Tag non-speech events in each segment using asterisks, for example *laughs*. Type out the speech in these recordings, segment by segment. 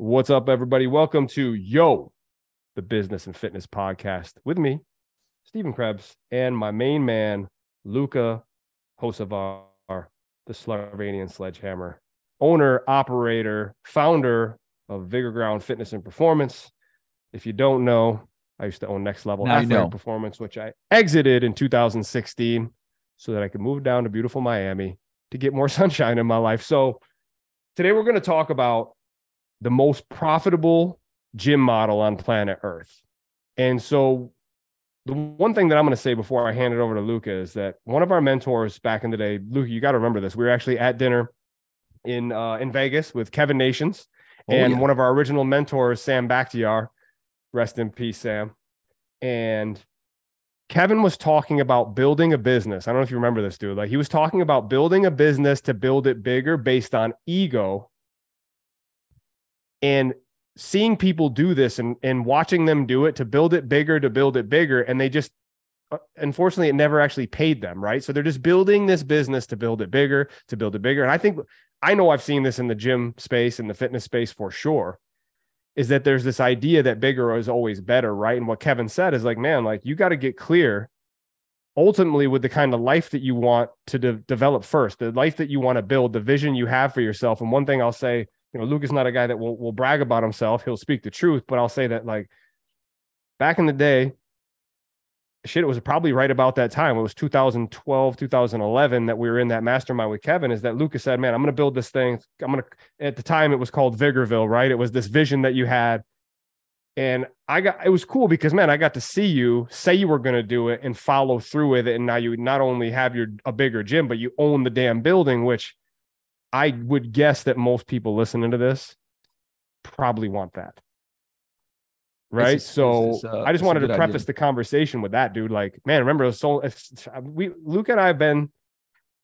What's up, everybody? Welcome to Yo, the Business and Fitness Podcast with me, Stephen Krebs, and my main man, Luka Hocevar, the Slovenian Sledgehammer, owner, operator, founder of Vigor Ground Fitness and Performance. If you don't know, I used to own Next Level Now you Athletic know. Performance, which I exited in 2016 so that I could move down to beautiful Miami to get more *laughs* sunshine in my life. So today we're going to talk about the most profitable gym model on planet Earth. And so the one thing that I'm going to say before I hand it over to Luka is that one of our mentors back in the day, Luka, you got to remember this. We were actually at dinner in uh, in Vegas with Kevin Nations Oh, and yeah. one of our original mentors, Sam Bakhtiar. Rest in peace, Sam. And Kevin was talking about building a business. I don't know if you remember this, dude. Like he was talking about building a business to build it bigger based on ego and seeing people do this and, and watching them do it to build it bigger, to build it bigger. And they just, uh, unfortunately, it never actually paid them. Right. So they're just building this business to build it bigger, to build it bigger. And I think, I know I've seen this in the gym space and the fitness space for sure is that there's this idea that bigger is always better, right? And what Kevin said is like, man, like you got to get clear ultimately with the kind of life that you want to de- develop first, the life that you want to build, the vision you have for yourself. And one thing I'll say, you know, Luke is not a guy that will, will brag about himself. He'll speak the truth, but I'll say that like back in the day, shit, it was probably right about that time. It was 2012, 2011 that we were in that mastermind with Kevin. Is that Lucas said, man, I'm going to build this thing. I'm going to, at the time, it was called Vigorville, right? It was this vision that you had. And I got, it was cool because, man, I got to see you say you were going to do it and follow through with it. And now you not only have your, a bigger gym, but you own the damn building, which I would guess that most people listening to this probably want that. Right. is- so is, uh, I just wanted to preface idea. the conversation with that, dude. Like, man, remember, so if we, Luke and I have been,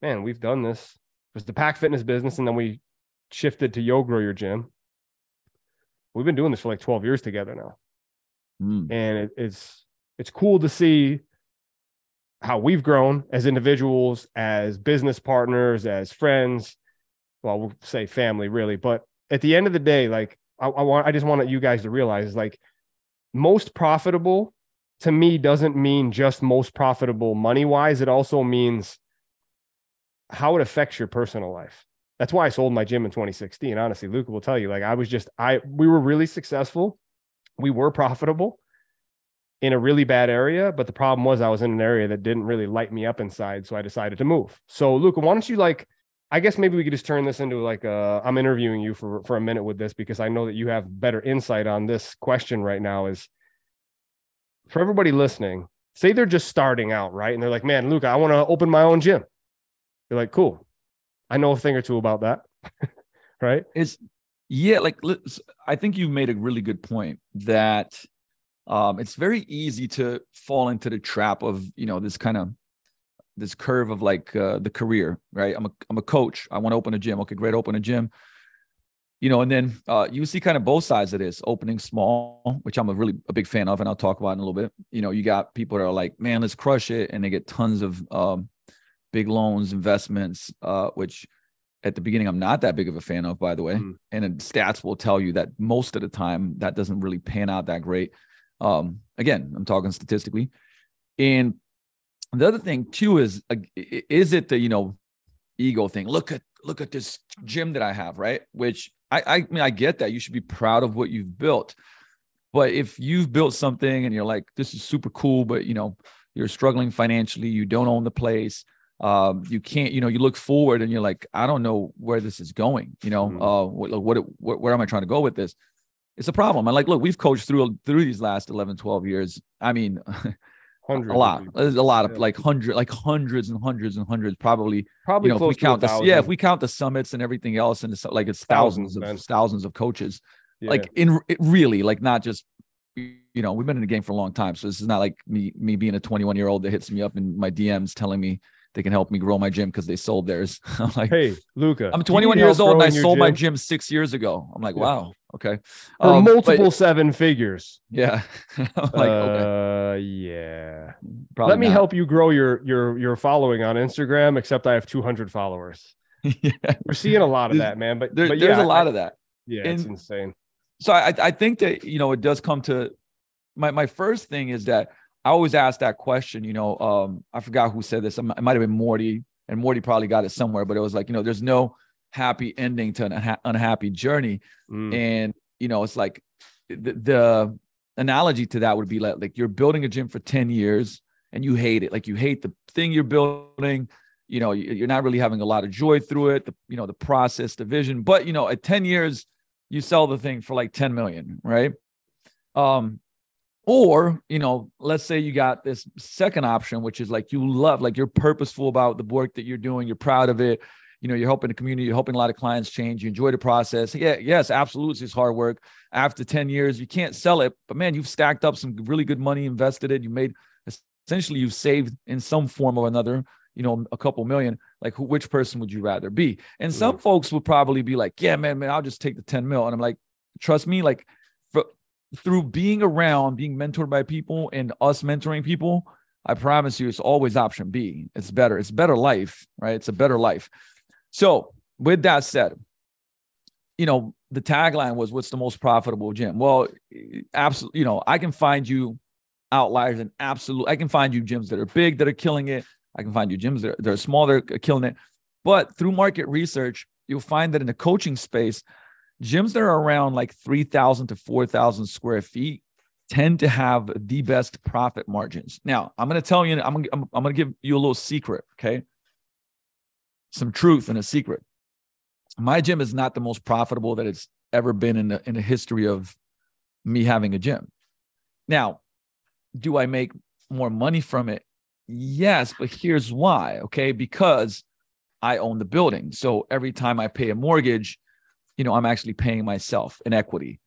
man, we've done this. It was the pack fitness business, and then we shifted to Yo Grow Your Gym. We've been doing this for like 12 years together now Mm. and it, it's it's cool to see how we've grown as individuals as business partners as friends well we'll say family really but at the end of the day like i, I want i just want you guys to realize like most profitable to me doesn't mean just most profitable money wise it also means how it affects your personal life that's why i sold my gym in 2016 honestly luka will tell you like i was just i we were really successful we were profitable in a really bad area, but the problem was I was in an area that didn't really light me up inside, so I decided to move. So, Luka, why don't you like? I guess maybe we could just turn this into like a, I'm interviewing you for for a minute with this because I know that you have better insight on this question right now. Is for everybody listening, say they're just starting out, right? And they're like, "Man, Luka, I want to open my own gym." You're like, "Cool, I know a thing or two about that," *laughs* right? It's yeah, like I think you made a really good point that um, it's very easy to fall into the trap of you know this kind of this curve of like uh, the career, right? I'm a I'm a coach. I want to open a gym. Okay, great, open a gym. You know, and then uh, you see kind of both sides of this. Opening small, which I'm a really a big fan of, and I'll talk about in a little bit. You know, you got people that are like, man, let's crush it, and they get tons of um, big loans, investments, uh, which at the beginning I'm not that big of a fan of, by the way. Mm. And then stats will tell you that most of the time that doesn't really pan out that great. Um, again, I'm talking statistically. And the other thing too is, uh, is it the you know ego thing? Look at look at this gym that I have, right? Which I I mean I get that you should be proud of what you've built, but if you've built something and you're like this is super cool, but you know you're struggling financially, you don't own the place, um, you can't, you know, you look forward and you're like, I don't know where this is going, you know, Mhm. uh, what, what, what, where am I trying to go with this? It's a problem. And like, look, we've coached through through these last 11, 12 years. I mean, *laughs* Hundreds a lot, there's a lot of Yeah. like hundred, like hundreds and hundreds and hundreds, probably Probably you know, if we count the yeah, if we count the summits and everything else, and it's like it's Thousands, thousands, of thousands of coaches, Yeah. like in it really, like not just you know, we've been in the game for a long time, so this is not like me me being a 21 year old that hits me up in my DMs telling me they can help me grow my gym because they sold theirs. *laughs* I'm like, hey, Luka, I'm 21 years old and I sold my gym gym six years ago. I'm like, Yeah. wow, okay, for Um, but- multiple seven figures. yeah, *laughs* like, okay, uh, yeah. probably Let me not. help you grow your your your following on Instagram. Except I have 200 followers. *laughs* yeah. We're seeing a lot of that, man. But, There- but there's yeah, a lot I- of that. yeah, it's insane. so I, I think that you know it does come to my my first thing is that I always ask that question. You know, um, I forgot who said this. It might have been Morty, and Morty probably got it somewhere. But it was like, you know, there's no happy ending to an unha- unhappy journey, Mm. and you know, it's like the, the analogy to that would be like like you're building a gym for ten years and you hate it, like you hate the thing you're building. You know, you- you're not really having a lot of joy through it. The you know the process, the vision, but you know, at ten years you sell the thing for like 10 million, right? Um, or you know, let's say you got this second option, which is like you love, like you're purposeful about the work that you're doing, you're proud of it. You know, you're helping the community, you're helping a lot of clients change, you enjoy the process. Yeah, yes, absolutely, it's hard work. After 10 years, you can't sell it, but man, you've stacked up some really good money, invested it, you made essentially you've saved in some form or another, you know, a couple million. Like, who, which person would you rather be? And some folks would probably be like, yeah, man, man, I'll just take the 10 mil. And I'm like, trust me, like for, through being around, being mentored by people and us mentoring people, I promise you, it's always option B. It's better. It's better life, right? It's a better life. So, with that said, you know, the tagline was, "What's the most profitable gym?" Well, absolutely. You know, I can find you outliers and absolute. I can find you gyms that are big that are killing it. I can find you gyms that are, that are small that are killing it. But through market research, you'll find that in the coaching space, gyms that are around like 3,000 to 4,000 square feet tend to have the best profit margins. Now, I'm going to tell you, I'm I'm, I'm going to give you a little secret, okay? Some truth and a secret. My gym is not the most profitable that it's ever been in the in the history of me having a gym. Now, do I make more money from it? Yes, but here's why, okay? Because I own the building. So every time I pay a mortgage, you know, I'm actually paying myself in equity.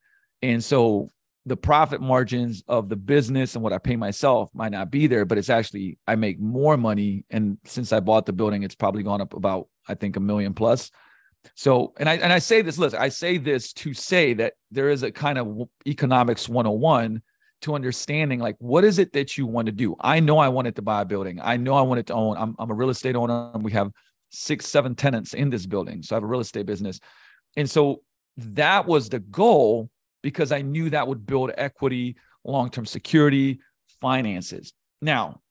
And so the profit margins of the business and what I pay myself might not be there, but it's actually I make more money. And since I bought the building, it's probably gone up about, I think, a million plus. So, and I and I say this, listen, I say this to say that there is a kind of economics 101 to understanding like what is it that you want to do. I know I wanted to buy a building. I know I wanted to own. I'm, I'm a real estate owner. We have six, seven tenants in this building. So I have a real estate business. And so that was the goal because I knew that would build equity, long term security, finances. Now,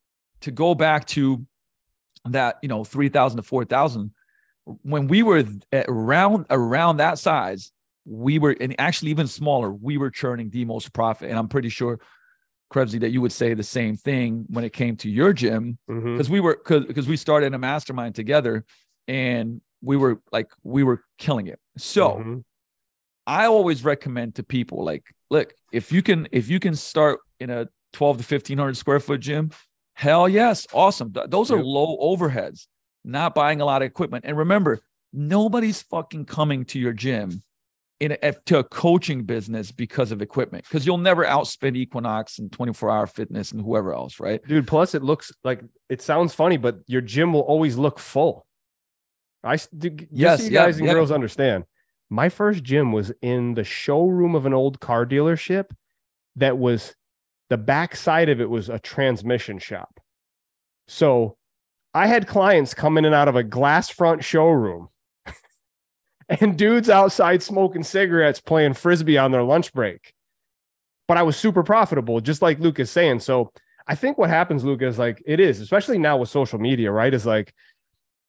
to go back to that, you know, 3,000 to 4,000, when we were at around around that size, we were, and actually even smaller, we were churning the most profit. And I'm pretty sure, Krebsy, that you would say the same thing when it came to your gym because we were because we started a mastermind together and we were like we were killing it so Mhm. I always recommend to people like look if you can if you can start in a 12 to 1500 square foot gym hell yes awesome. Th- those are low overheads not buying a lot of equipment. And remember nobody's fucking coming to your gym in a, to a coaching business because of equipment because you'll never outspend equinox and 24 hour fitness and whoever else right? Dude plus it looks like it sounds funny but your gym will always look full. I do- Yes, yeah, guys and yeah. girls understand my first gym was in the showroom of an old car dealership that was the back side of it was a transmission shop. So i had clients come in and out of a glass front showroom *laughs* and dudes outside smoking cigarettes playing frisbee on their lunch break. But i was super profitable just like luke is saying. So I think what happens, Luka, is like it is, especially now with social media, right? Is like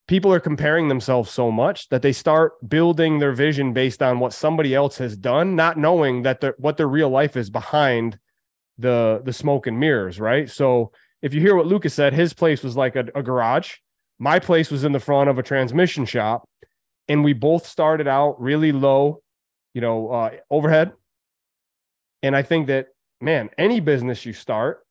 people are comparing themselves so much that they start building their vision based on what somebody else has done, not knowing that their what their real life is behind the the smoke and mirrors, right? So if you hear what Lucas said, his place was like a, a garage. My place was in the front of a transmission shop, and we both started out really low, you know, uh, overhead. And I think that man, any business you start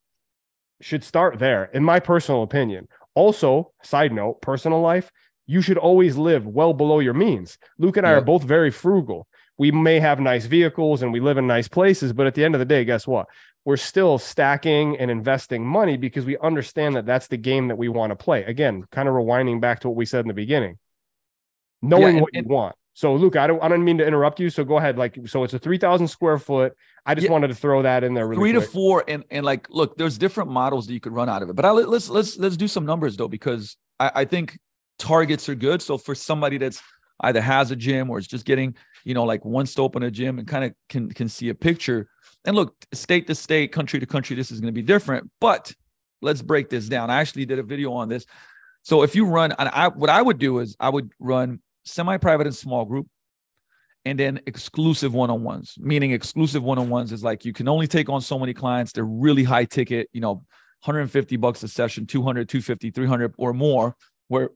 should start there, in my personal opinion. Also, side note, personal life, you should always live well below your means. Luke and I Yeah. are both very frugal. We may have nice vehicles and we live in nice places, but at the end of the day, guess what? We're still stacking and investing money because we understand that that's the game that we want to play. Again, kind of rewinding back to what we said in the beginning, knowing and- what and- you want. So, Luke, I don't, I don't mean to interrupt you. So, go ahead. Like, so it's a 3,000 square foot. I just Yeah. wanted to throw that in there really three to four and and like look there's different models that you could run out of it but I, let's let's let's do some numbers though because I, I think targets are good so for somebody that's either has a gym or is just getting, you know, like wants to open a gym and kind of can can see a picture. And look, state to state, country to country, this is going to be different. But let's break this down. I actually did a video on this. So if you run, and I what I would do is I would run semi-private and small group, and then exclusive one-on-ones. Meaning exclusive one-on-ones is like you can only take on so many clients. They're really high ticket, you know, 150 bucks a session, 200, 250, 300 or more, where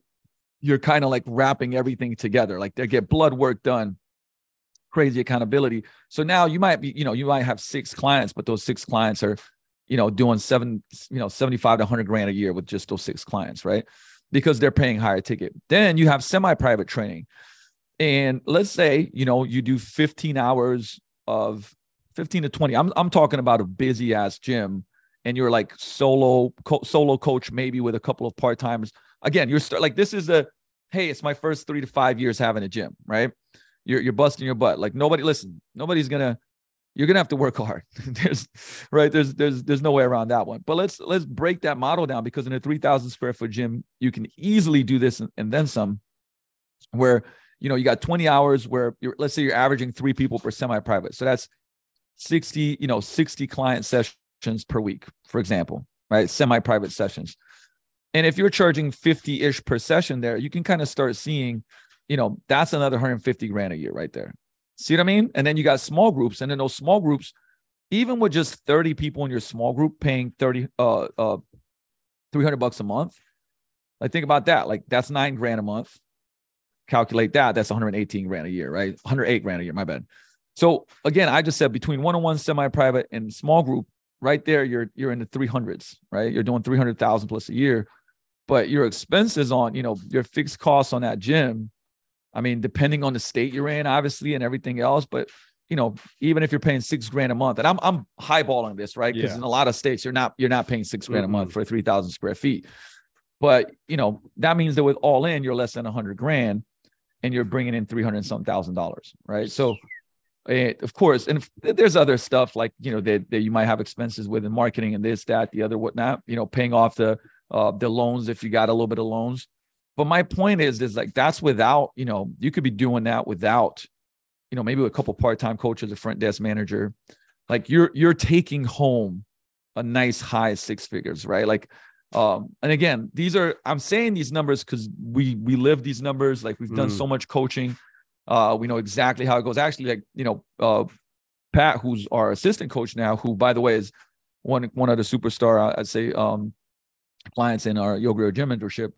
you're kind of like wrapping everything together. Like they get blood work done, crazy accountability. So now you might be, you know, you might have six clients, but those six clients are, you know, doing seven, you know, 75 to 100 grand a year with just those six clients, right? Because they're paying higher ticket. Then you have semi private training. And let's say, you know, you do 15 hours of 15 to 20. I'm, I'm talking about a busy ass gym and you're like solo co- solo coach maybe with a couple of part-timers again you're like this is a hey it's my first three to five years having a gym right you're, you're busting your butt like nobody listen nobody's gonna you're gonna have to work hard *laughs* there's right there's there's there's no way around that one but let's let's break that model down because in a 3000 square foot gym you can easily do this and, and then some where you know you got 20 hours where let's say you're averaging three people per semi-private so that's 60 you know 60 client sessions per week, for example, right? Semi private sessions. And if you're charging 50 ish per session there, you can kind of start seeing, you know, that's another 150 grand a year right there. See what I mean? And then you got small groups. And then those small groups, even with just 30 people in your small group paying 30, uh, uh, 300 bucks a month, like think about that. Like that's nine grand a month. Calculate that. That's 118 grand a year, right? 108 grand a year. My bad. So again, I just said between one-on-one, semi-private, and small group, right there you're you're in the 300s right you're doing 300,000 plus a year but your expenses on you know your fixed costs on that gym i mean depending on the state you're in obviously and everything else but you know even if you're paying 6 grand a month and i'm i'm highballing this right because yeah. in a lot of states you're not you're not paying 6 grand mm-hmm. a month for 3000 square feet but you know that means that with all in you're less than a 100 grand and you're bringing in 300 some thousand dollars right so and of course, and there's other stuff like you know that, that you might have expenses with in marketing and this, that, the other, whatnot. You know, paying off the uh, the loans if you got a little bit of loans. But my point is, is like that's without you know you could be doing that without you know maybe a couple part time coaches, a front desk manager. Like you're you're taking home a nice high six figures, right? Like um and again these are i'm saying these numbers because we we live these numbers like we've done mm. so much coaching uh, we know exactly how it goes. Actually, like you know, uh, Pat, who's our assistant coach now, who by the way is one one of the superstar, I'd say, um, clients in our Yo Grow Your Gym mentorship.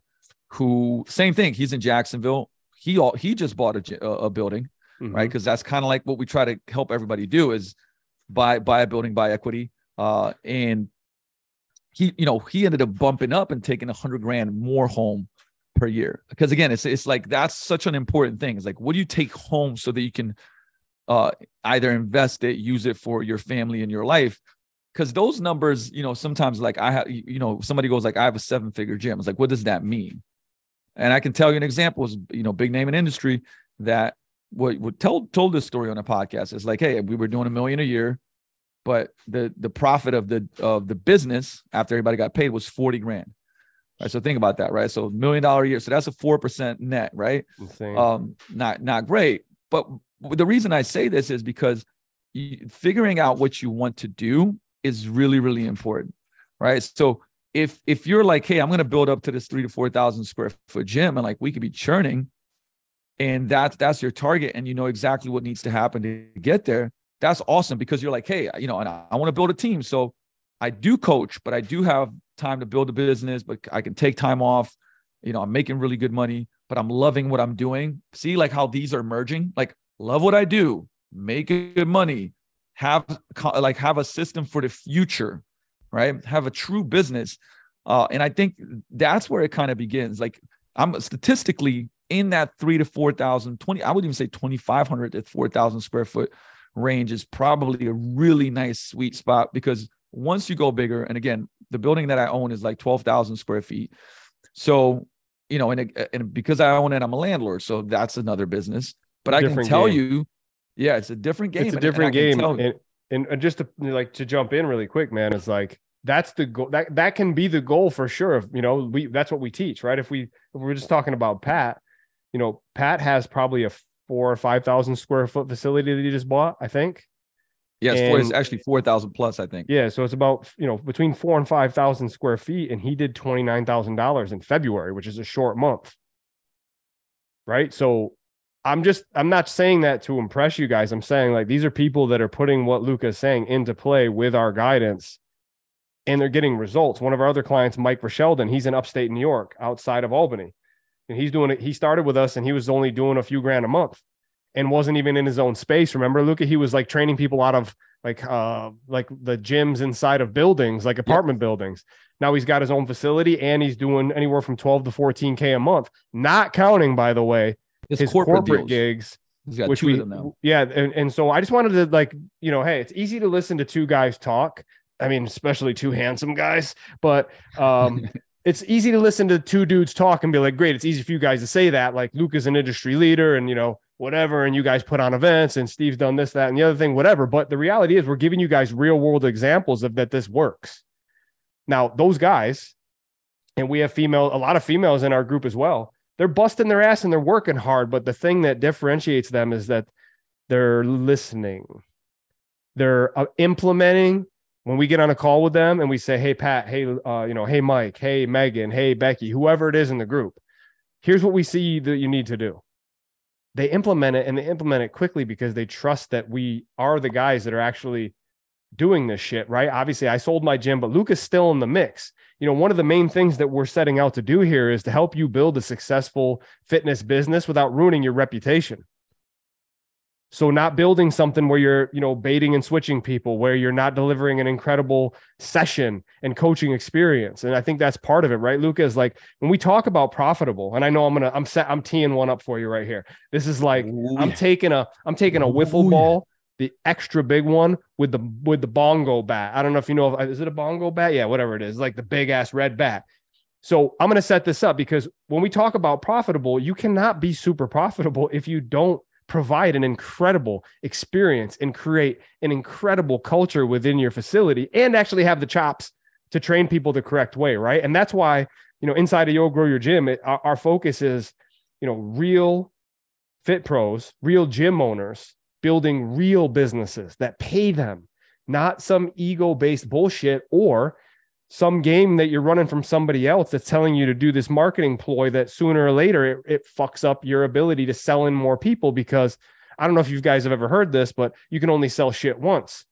Who same thing? He's in Jacksonville. He all he just bought a, a building, mm-hmm. right? Because that's kind of like what we try to help everybody do is buy buy a building, buy equity. Uh, and he, you know, he ended up bumping up and taking a hundred grand more home per year because again it's it's like that's such an important thing it's like what do you take home so that you can uh either invest it use it for your family and your life because those numbers you know sometimes like i have you know somebody goes like i have a seven figure gym it's like what does that mean and i can tell you an example is you know big name in industry that what, what told told this story on a podcast is like hey we were doing a million a year but the the profit of the of the business after everybody got paid was 40 grand Right. So think about that, right? So million dollar a year. So that's a four percent net, right? Insane. Um, not not great. But the reason I say this is because you, figuring out what you want to do is really, really important. Right. So if if you're like, hey, I'm gonna build up to this three to four thousand square foot gym, and like we could be churning, and that's that's your target, and you know exactly what needs to happen to get there, that's awesome because you're like, hey, you know, and I, I want to build a team. So I do coach, but I do have time to build a business, but I can take time off. You know, I'm making really good money, but I'm loving what I'm doing. See, like how these are merging. Like, love what I do, make good money, have like have a system for the future, right? Have a true business. Uh, and I think that's where it kind of begins. Like, I'm statistically in that three to 4,000, 20, I would even say 2,500 to 4,000 square foot range is probably a really nice sweet spot because once you go bigger, and again, the building that I own is like 12,000 square feet. So, you know, and, and because I own it, I'm a landlord. So that's another business. But I can tell game. you, yeah, it's a different game. It's a different and, and game. And, and, uh, just to like to jump in really quick, man, is like that's the goal. That that can be the goal for sure. If you know, we that's what we teach, right? If we if we're just talking about Pat, you know, Pat has probably a four or five thousand square foot facility that he just bought, I think. Yes, four, it's And- actually four thousand plus, I think. Yeah, so it's about you know between four and five thousand square feet, and he did twenty nine thousand dollars in February, which is a short month. Right. So I'm just I'm not saying that to impress you guys. I'm saying like these are people that are putting what Luka's saying into play with our guidance, and they're getting results. One of our other clients, Mike Sheldon, he's in upstate New York, outside of Albany, and he's doing it. He started with us, and he was only doing a few grand a month, and wasn't even in his own space. Remember, Luka? He was like training people out of like uh like the gyms inside of buildings like apartment buildings now he's got his own facility and he's doing anywhere from 12 to 14k a month not counting by the way It's his corporate, corporate, gigs He's got which two we of them now. yeah and, and so i just wanted to like you know hey it's easy to listen to two guys talk. I mean especially two handsome guys but um *laughs* it's easy to listen to two dudes talk and be like great it's easy for you guys to say that. Like luke is an industry leader and you know whatever and you guys put on events and steve's done this that and the other thing whatever. But the reality is we're giving you guys real world examples of that this works. Now those guys and we have female a lot of females in our group as well they're busting their ass and they're working hard but the thing that differentiates them is that they're listening. They're uh, implementing. When we get on a call with them and we say hey pat hey uh, you know hey mike hey megan hey becky whoever it is in the group here's what we see that you need to do. They implement it and they implement it quickly because they trust that we are the guys that are actually doing this shit right obviously i sold my gym but luka's still in the mix you know one of the main things that we're setting out to do here is to help you build a successful fitness business without ruining your reputation so not building something where you're, you know, baiting and switching people, where you're not delivering an incredible session and coaching experience. And I think that's part of it, right? Luka is like when we talk about profitable, and I know I'm gonna, I'm set, I'm teeing one up for you right here. This is like Ooh, I'm yeah. taking a, I'm taking a Ooh, wiffle yeah. ball, the extra big one with the with the bongo bat. I don't know if you know, if, is it a bongo bat? Yeah, whatever it is, like the big ass red bat. So I'm going to set this up because when we talk about profitable, you cannot be super profitable if you don't provide an incredible experience and create an incredible culture within your facility and actually have the chops to train people the correct way, right? And that's why, you know, inside of Yo Grow Your Gym, it, our, our focus is, you know, real fit pros, real gym owners building real businesses that pay them, not some ego based bullshit or some game that you're running from somebody else that's telling you to do this marketing ploy that sooner or later it, it fucks up your ability to sell in more people because I don't know if you guys have ever heard this, but you can only sell shit once.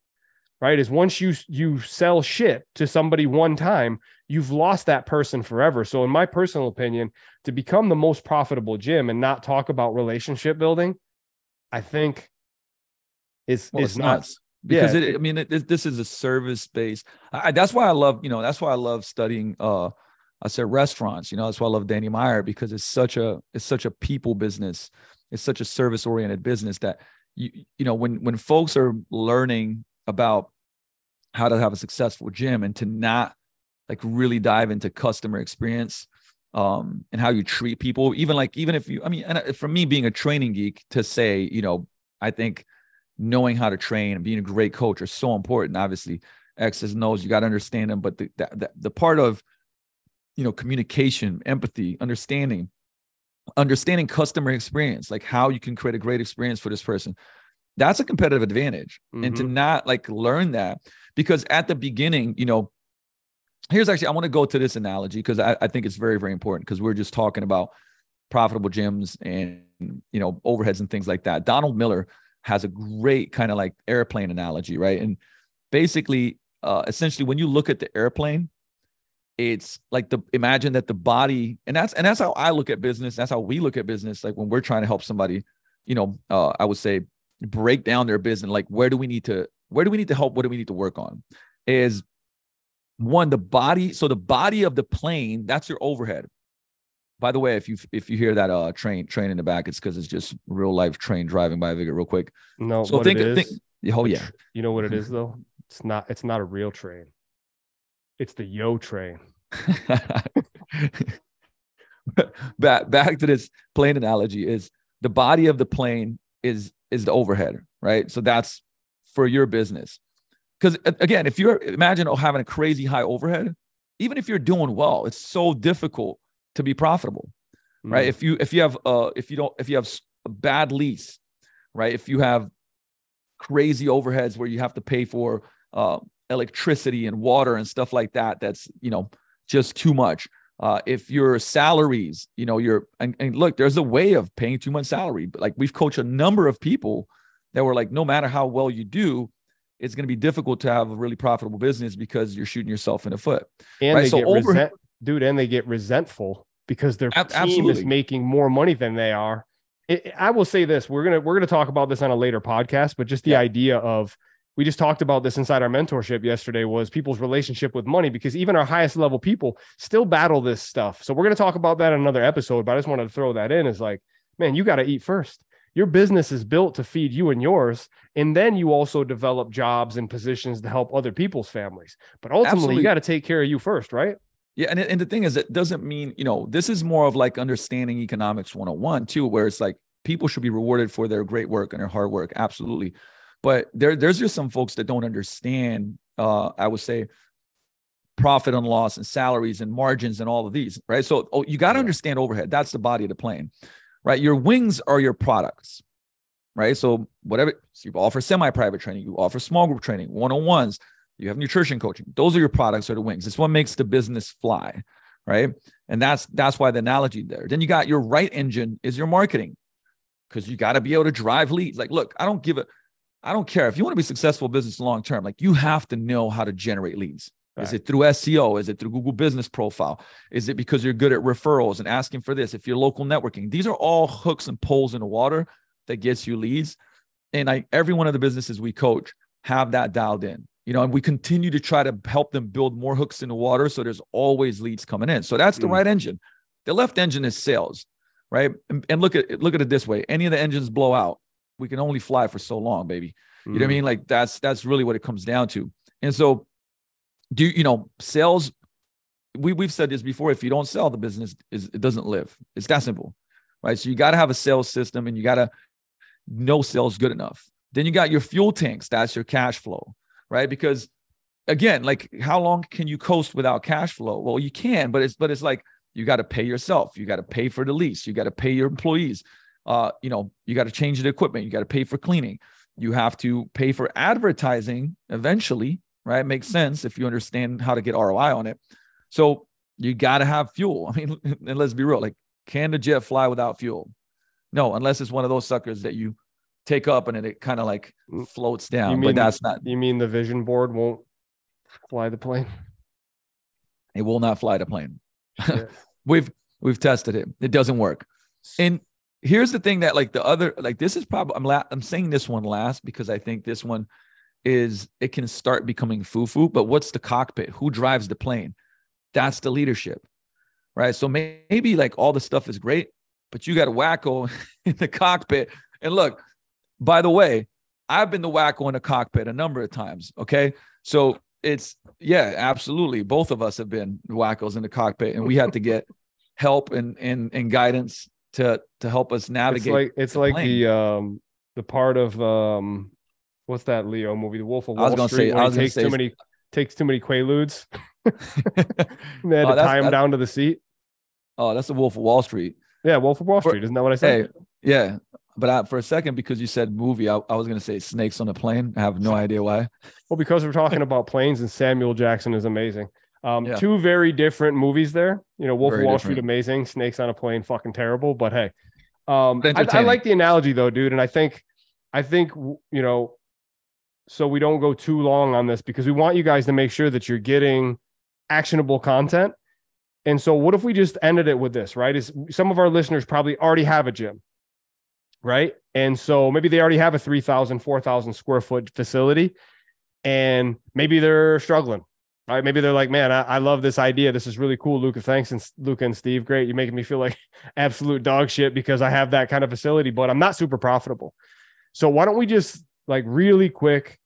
Right? Is once you you sell shit to somebody one time, you've lost that person forever. So in my personal opinion, to become the most profitable gym and not talk about relationship building, I think is Well, it's not nuts because Yeah. it, I mean, it, it- this is a service based. I, I- that's why I love, you know, that's why I love studying. Uh, I said restaurants. You know, that's why I love Danny Meyer because it's such a it's such a people business. It's such a service oriented business that you you know when when folks are learning about how to have a successful gym and to not like really dive into customer experience um and how you treat people even like even if you i mean and uh, for me being a training geek to say you know i think knowing how to train and being a great coach are so important. Obviously x's and o's you got to understand them but the, the the part of you know communication empathy understanding understanding customer experience like how you can create a great experience for this person that's a competitive advantage. And to Mhm. not like learn that because at the beginning you know here's actually i want to go to this analogy because I, I think it's very very important because we're just talking about profitable gyms and you know overheads and things like that. Donald miller has a great kind of like airplane analogy right? And basically uh essentially when you look at the airplane it's like the imagine that the body and that's and that's how i look at business. That's how we look at business. Like when we're trying to help somebody you know uh i would say break down their business like where do we need to where do we need to help? What do we need to work on? Is one the body so the body of the plane that's your overhead by the way if you if you hear that uh train train in the back it's because it's just real life train driving by Vigor real quick no so what think, it is. think oh yeah You know what it is *laughs* though? It's not it's not a real train. It's the yo train. *laughs* back back to this plane analogy is the body of the plane is is the overhead right so that's for your business because again if you're imagine oh, having a crazy high overhead even if you're doing well it's so difficult to be profitable right? Mm. If you if you have uh if you don't if you have a bad lease, right? If you have crazy overheads where you have to pay for uh, electricity and water and stuff like that, that's you know just too much. Uh, if your salaries, you know, you're and, and look, there's a way of paying too much salary. But like we've coached a number of people that were like, no matter how well you do, it's going to be difficult to have a really profitable business because you're shooting yourself in the foot. and right, they so get over- resent, dude, and they get resentful because their Ab- team is absolutely. making more money than they are. It, I will say this: we're gonna we're gonna talk about this on a later podcast, but just the Yeah. idea of we just talked about this inside our mentorship yesterday was people's relationship with money because even our highest level people still battle this stuff. So we're gonna talk about that in another episode. But I just wanted to throw that in as like, man, you got to eat first. Your business is built to feed you and yours, and then you also develop jobs and positions to help other people's families. But ultimately, Absolutely. you got to take care of you first, right? Yeah, and and the thing is, it doesn't mean you know this is more of like understanding economics 101 too, where it's like people should be rewarded for their great work and their hard work, absolutely. But there there's just some folks that don't understand. Uh, I would say profit and loss and salaries and margins and all of these, right? So oh, you got to Yeah. understand overhead. That's the body of the plane, right? Your wings are your products, right? So whatever so you offer semi-private training, you offer small group training, one-on-ones, you have nutrition coaching. Those are your products or the wings. It's what makes the business fly, right? And that's that's why the analogy there. Then you got your right engine is your marketing, because you got to be able to drive leads. Like, look, I don't give a, I don't care if you want to be successful business long term. Like, you have to know how to generate leads. Is it through SEO? Is it through Google Business Profile? Is it because you're good at referrals and asking for this? If you're local networking, these are all hooks and poles in the water that gets you leads. And I, every one of the businesses we coach have that dialed in. You know, and we continue to try to help them build more hooks in the water. So there's always leads coming in. So that's the Mm. right engine. The left engine is sales, right? And, and look at look at it this way: any of the engines blow out, we can only fly for so long, baby. You know what I Mm. mean? Like that's that's really what it comes down to. And so, do you know sales? We we've said this before. If you don't sell, the business is it doesn't live. It's that simple, right? So you got to have a sales system, and you got to know sales good enough. Then you got your fuel tanks. That's your cash flow, right? Because again, like how long can you coast without cash flow? Well, you can, but it's but it's like you got to pay yourself. You got to pay for the lease. You got to pay your employees. Uh, you know, you got to change the equipment. You got to pay for cleaning. You have to pay for advertising eventually, right? Makes sense if you understand how to get ROI on it. So you got to have fuel. *laughs* I mean, and let's be real, like can the jet fly without fuel? No, unless it's one of those suckers that you take up and then it kind of like Mm. floats down. mean- but that's not You mean the vision board won't fly the plane? it will not fly the plane. *laughs* We've we've tested it. It doesn't work. And here's the thing that like the other like this is probably I'm la- I'm saying this one last because I think this one is it can start becoming foo-foo. But what's the cockpit? Who drives the plane? That's the leadership, right? So may- maybe like all the stuff is great, but you got a wacko *laughs* in the cockpit. And look, by the way, I've been the wacko in the cockpit a number of times. Okay, so it's yeah, absolutely. Both of us have been wackos in the cockpit, and we had to *laughs* get help and and and guidance to to help us navigate. it's like it's the like the um the part of um what's that Leo movie, The Wolf of Wall I was gonna Street, say- I was gonna takes say- too many takes too many quaaludes. And *laughs* *laughs* they had Oh, to tie him down to the seat. oh, that's the Wolf of Wall Street. Yeah, Wolf of Wall Street. Isn't that what I said? Hey, yeah. But I, for a second, because you said movie, I, I was gonna say snakes on a plane. I have no idea why. Well, because we're talking about planes and Samuel Jackson is amazing. Um, Yeah. two very different movies there. You know, Wolf Very of Wall different. Street, amazing. Snakes on a plane, fucking terrible. But hey, um, I, I like the analogy though, dude. And I think, I think you know, so we don't go too long on this because we want you guys to make sure that you're getting actionable content. And so, what if we just ended it with this? Right? Is some of our listeners probably already have a gym, right? And so maybe they already have a 3,000, 4,000 square foot facility and maybe they're struggling. Right? Maybe they're like, man, I, I love this idea. This is really cool, Luka. Thanks. And Luka and Steve, great. You're making me feel like *laughs* absolute dog shit because I have that kind of facility, but I'm not super profitable. So why don't we just like really quick,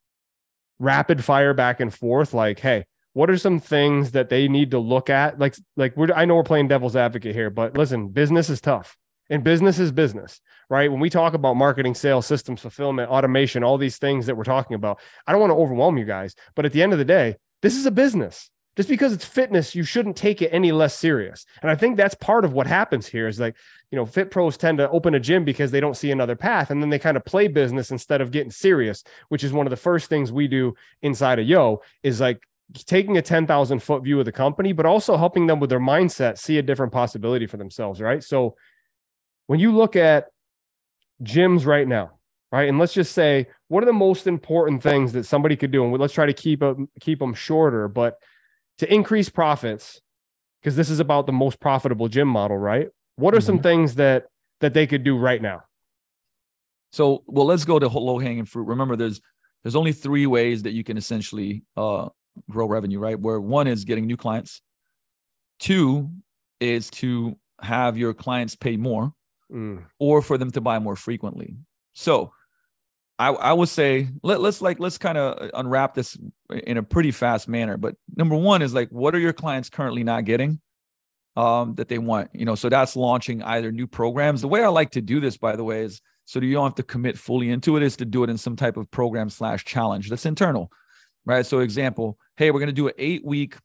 rapid fire back and forth? Like, hey, what are some things that they need to look at? Like, like we're I know we're playing devil's advocate here, but listen, business is tough. And business is business, right? When we talk about marketing, sales, systems, fulfillment, automation, all these things that we're talking about, I don't want to overwhelm you guys, but at the end of the day, this is a business. just because it's fitness, you shouldn't take it any less serious. And I think that's part of what happens here is like, you know, fit pros tend to open a gym because they don't see another path. And then they kind of play business instead of getting serious, which is one of the first things we do inside of Yo is like taking a 10,000 foot view of the company, but also helping them with their mindset see a different possibility for themselves. Right. So when you look at gyms right now, right, and let's just say, what are the most important things that somebody could do? And let's try to keep them, keep them shorter, but to increase profits, because this is about the most profitable gym model, right? What are mm-hmm. some things that that they could do right now? So, well, let's go to low hanging fruit. Remember, there's there's only three ways that you can essentially uh, grow revenue, right? Where one is getting new clients, two is to have your clients pay more, mm. or for them to buy more frequently. So, I, I would say let, let's like let's kind of unwrap this in a pretty fast manner. But number one is like, what are your clients currently not getting um, that they want? You know, so that's launching either new programs. The way I like to do this, by the way, is so you don't have to commit fully into it, is to do it in some type of program slash challenge that's internal, right? So, example, hey, we're to do an eight week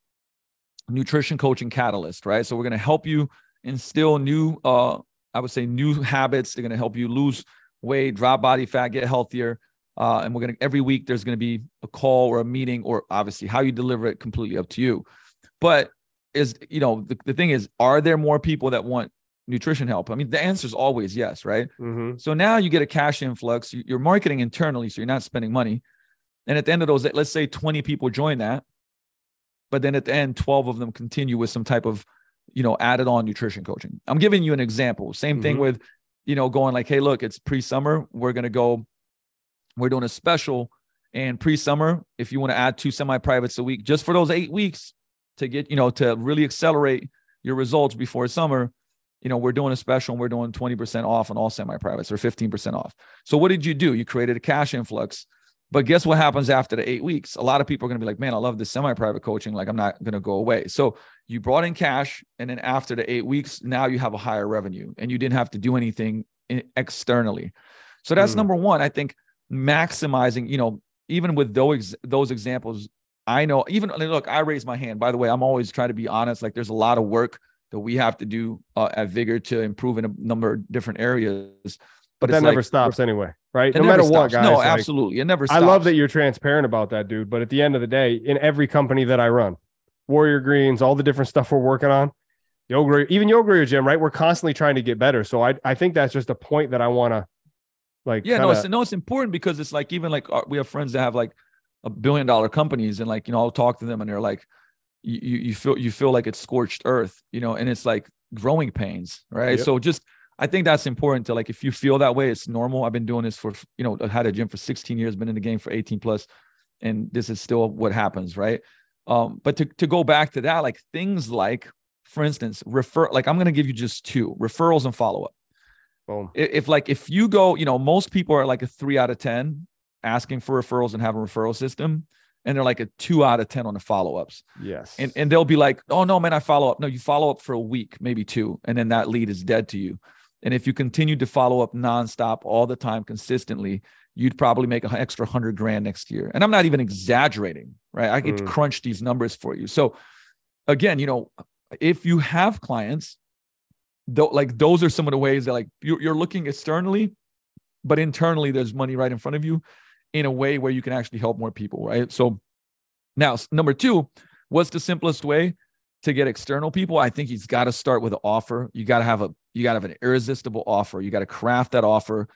nutrition coaching catalyst, right? So we're to help you instill new, uh, I would say, new habits. They're going to help you lose weight, drop body fat, get healthier. Uh, and we're gonna every week there's gonna be a call or a meeting, or obviously how you deliver it completely up to you. But is you know the, the thing is, are there more people that want nutrition help? I mean, the answer is always yes, right? Mm-hmm. So now you get a cash influx. You're marketing internally, so you're not spending money. And at the end of those, let's say 20 people join that, but then at the end, 12 of them continue with some type of, you know, added on nutrition coaching. I'm giving you an example. Same mm-hmm. thing with you know, going like, hey, look, it's pre-summer. We're gonna go. We're doing a special, and pre-summer, if you want to add two semi-privates a week, just for those eight weeks to get, you know, to really accelerate your results before summer, you know, we're doing a special and we're doing 20% off on all semi-privates or 15% off. So what did you do? You created a cash influx. But guess what happens after the eight weeks? A lot of people are going to be like, man, I love this semi private coaching. Like, I'm not going to go away. So you brought in cash. And then after the eight weeks, now you have a higher revenue and you didn't have to do anything externally. So that's mm. number one. I think maximizing, you know, even with those, those examples, I know, even look, I raise my hand. By the way, I'm always trying to be honest. Like, there's a lot of work that we have to do uh, at Vigor to improve in a number of different areas. But that never like, stops anyway right? No matter stops. what, guys. No, like, absolutely. It never stops. I love that you're transparent about that, dude. But at the end of the day, in every company that I run, Warrior Greens, all the different stuff we're working on, yoga, even yoga gym, right? We're constantly trying to get better. So I, I think that's just a point that I want to like. Yeah, kinda... no, it's, no, it's important because it's like, even like uh, we have friends that have like a billion dollar companies and like, you know, I'll talk to them and they're like, you, you feel, you feel like it's scorched earth, you know, and it's like growing pains, right? Yep. So just, I think that's important to like if you feel that way, it's normal. I've been doing this for you know, I had a gym for 16 years, been in the game for 18 plus, and this is still what happens, right? Um, but to to go back to that, like things like, for instance, refer like I'm gonna give you just two referrals and follow-up. Boom. If, if like if you go, you know, most people are like a three out of 10 asking for referrals and have a referral system and they're like a two out of 10 on the follow-ups. Yes. And, and they'll be like, oh no, man, I follow up. No, you follow up for a week, maybe two, and then that lead is dead to you. And if you continue to follow up nonstop all the time consistently, you'd probably make an extra hundred grand next year. And I'm not even exaggerating, right? I could mm. crunch these numbers for you. So again, you know, if you have clients, though, like those are some of the ways that like you're, you're looking externally, but internally there's money right in front of you in a way where you can actually help more people, right? So now number two, what's the simplest way? to get external people, I think he's got to start with an offer. You got to have a you got to have an irresistible offer. You got to craft that offer.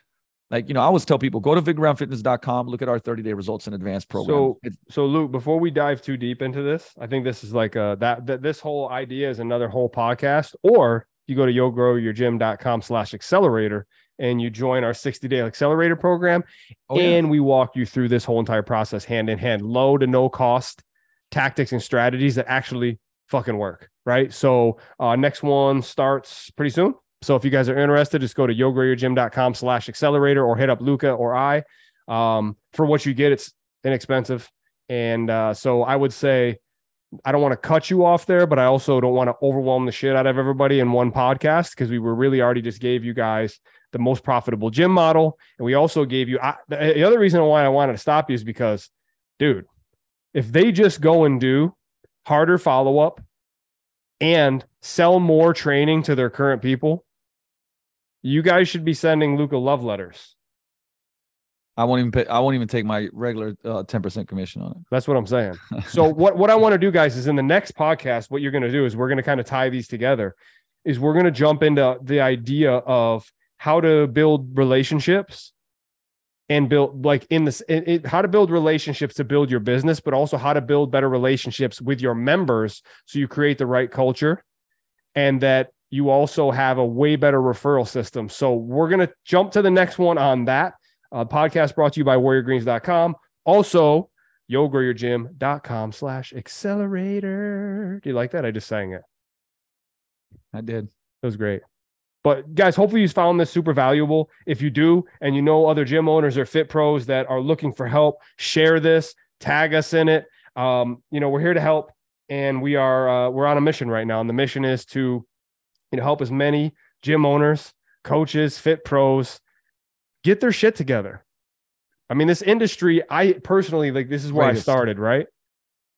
Like, you know, I always tell people go to vigorgroundfitness.com, look at our 30 day results in advance program. So, so Luke, before we dive too deep into this, I think this is like a that, that this whole idea is another whole podcast, or you go to yogrowyourgym.com slash accelerator and you join our 60 day accelerator program. Oh, and we walk you through this whole entire process hand in hand, low to no cost tactics and strategies that actually fucking work. Right. So uh, next one starts pretty soon. So if you guys are interested, just go to yogrowyourgym.com slash accelerator or hit up Luka or I. Um, for what you get, it's inexpensive. And uh, so I would say I don't want to cut you off there, but I also don't want to overwhelm the shit out of everybody in one podcast because we were really already just gave you guys the most profitable gym model. And we also gave you I, the other reason why I wanted to stop you is because, dude, if they just go and do harder follow up, and sell more training to their current people, you guys should be sending Luka love letters. I won't even pay, I won't even take my regular uh, ten percent commission on it. That's what I'm saying. *laughs* So what what I want to do, guys, is in the next podcast, what you're going to do is we're going to kind of tie these together. Is we're going to jump into the idea of how to build relationships and build like in this it, it, how to build relationships to build your business but also how to build better relationships with your members so you create the right culture and that you also have a way better referral system so we're going to jump to the next one on that uh, podcast brought to you by vigorgroundfitness.com also yogrowyourgym.com slash accelerator do you like that i just sang it I did. That was great. But guys, hopefully you found this super valuable. If you do, and you know other gym owners or fit pros that are looking for help, share this, tag us in it. Um, you know, we're here to help, and we are uh, we're on a mission right now. And the mission is to, you know, help as many gym owners, coaches, fit pros get their shit together. I mean, this industry, I personally like this is where Greatest. I started, right?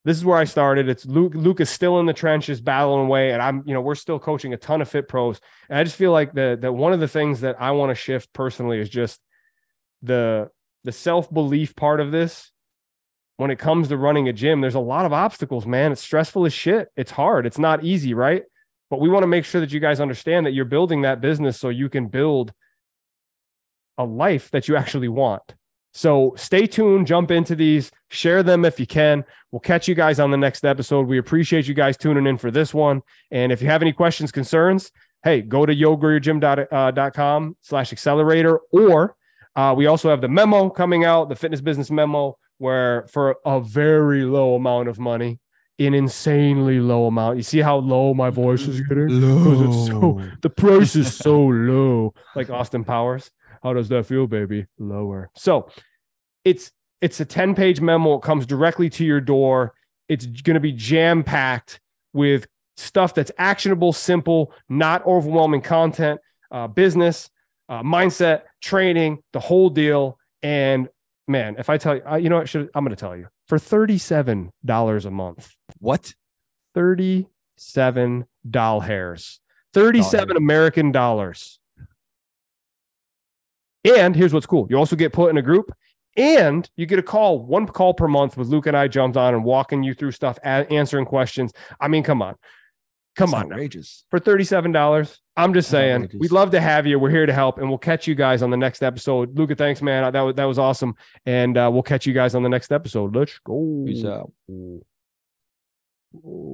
this is where I started. It's Luke. Luke is still in the trenches, battling away, and I'm, you know, we're still coaching a ton of fit pros. And I just feel like the that one of the things that I want to shift personally is just the the self belief part of this. When it comes to running a gym, there's a lot of obstacles, man. It's stressful as shit. It's hard. It's not easy, right? But we want to make sure that you guys understand that you're building that business so you can build a life that you actually want. So stay tuned, jump into these, share them if you can. We'll catch you guys on the next episode. We appreciate you guys tuning in for this one. And if you have any questions, concerns, hey, go to yogrowyourgym.com uh, slash accelerator. Or uh, we also have the memo coming out, the fitness business memo, where for a very low amount of money, an insanely low amount. You see how low my voice is getting? Low. So, the price is so low, like Austin Powers. How does that feel, baby? Lower. So it's it's a 10 page memo. It comes directly to your door. It's going to be jam packed with stuff that's actionable, simple, not overwhelming content, uh, business, uh, mindset, training, the whole deal. And man, if I tell you, uh, you know what, should, I'm going to tell you for $37 a month. What? 37 doll hairs, 37 doll American dollars. And here's what's cool you also get put in a group and you get a call, one call per month with Luke and I jumped on and walking you through stuff, answering questions. I mean, come on. Come That's on. Outrageous. For $37. I'm just saying, outrageous. we'd love to have you. We're here to help, and we'll catch you guys on the next episode. Luka, thanks, man. That was, that was awesome. And uh, we'll catch you guys on the next episode. Let's go. Peace out.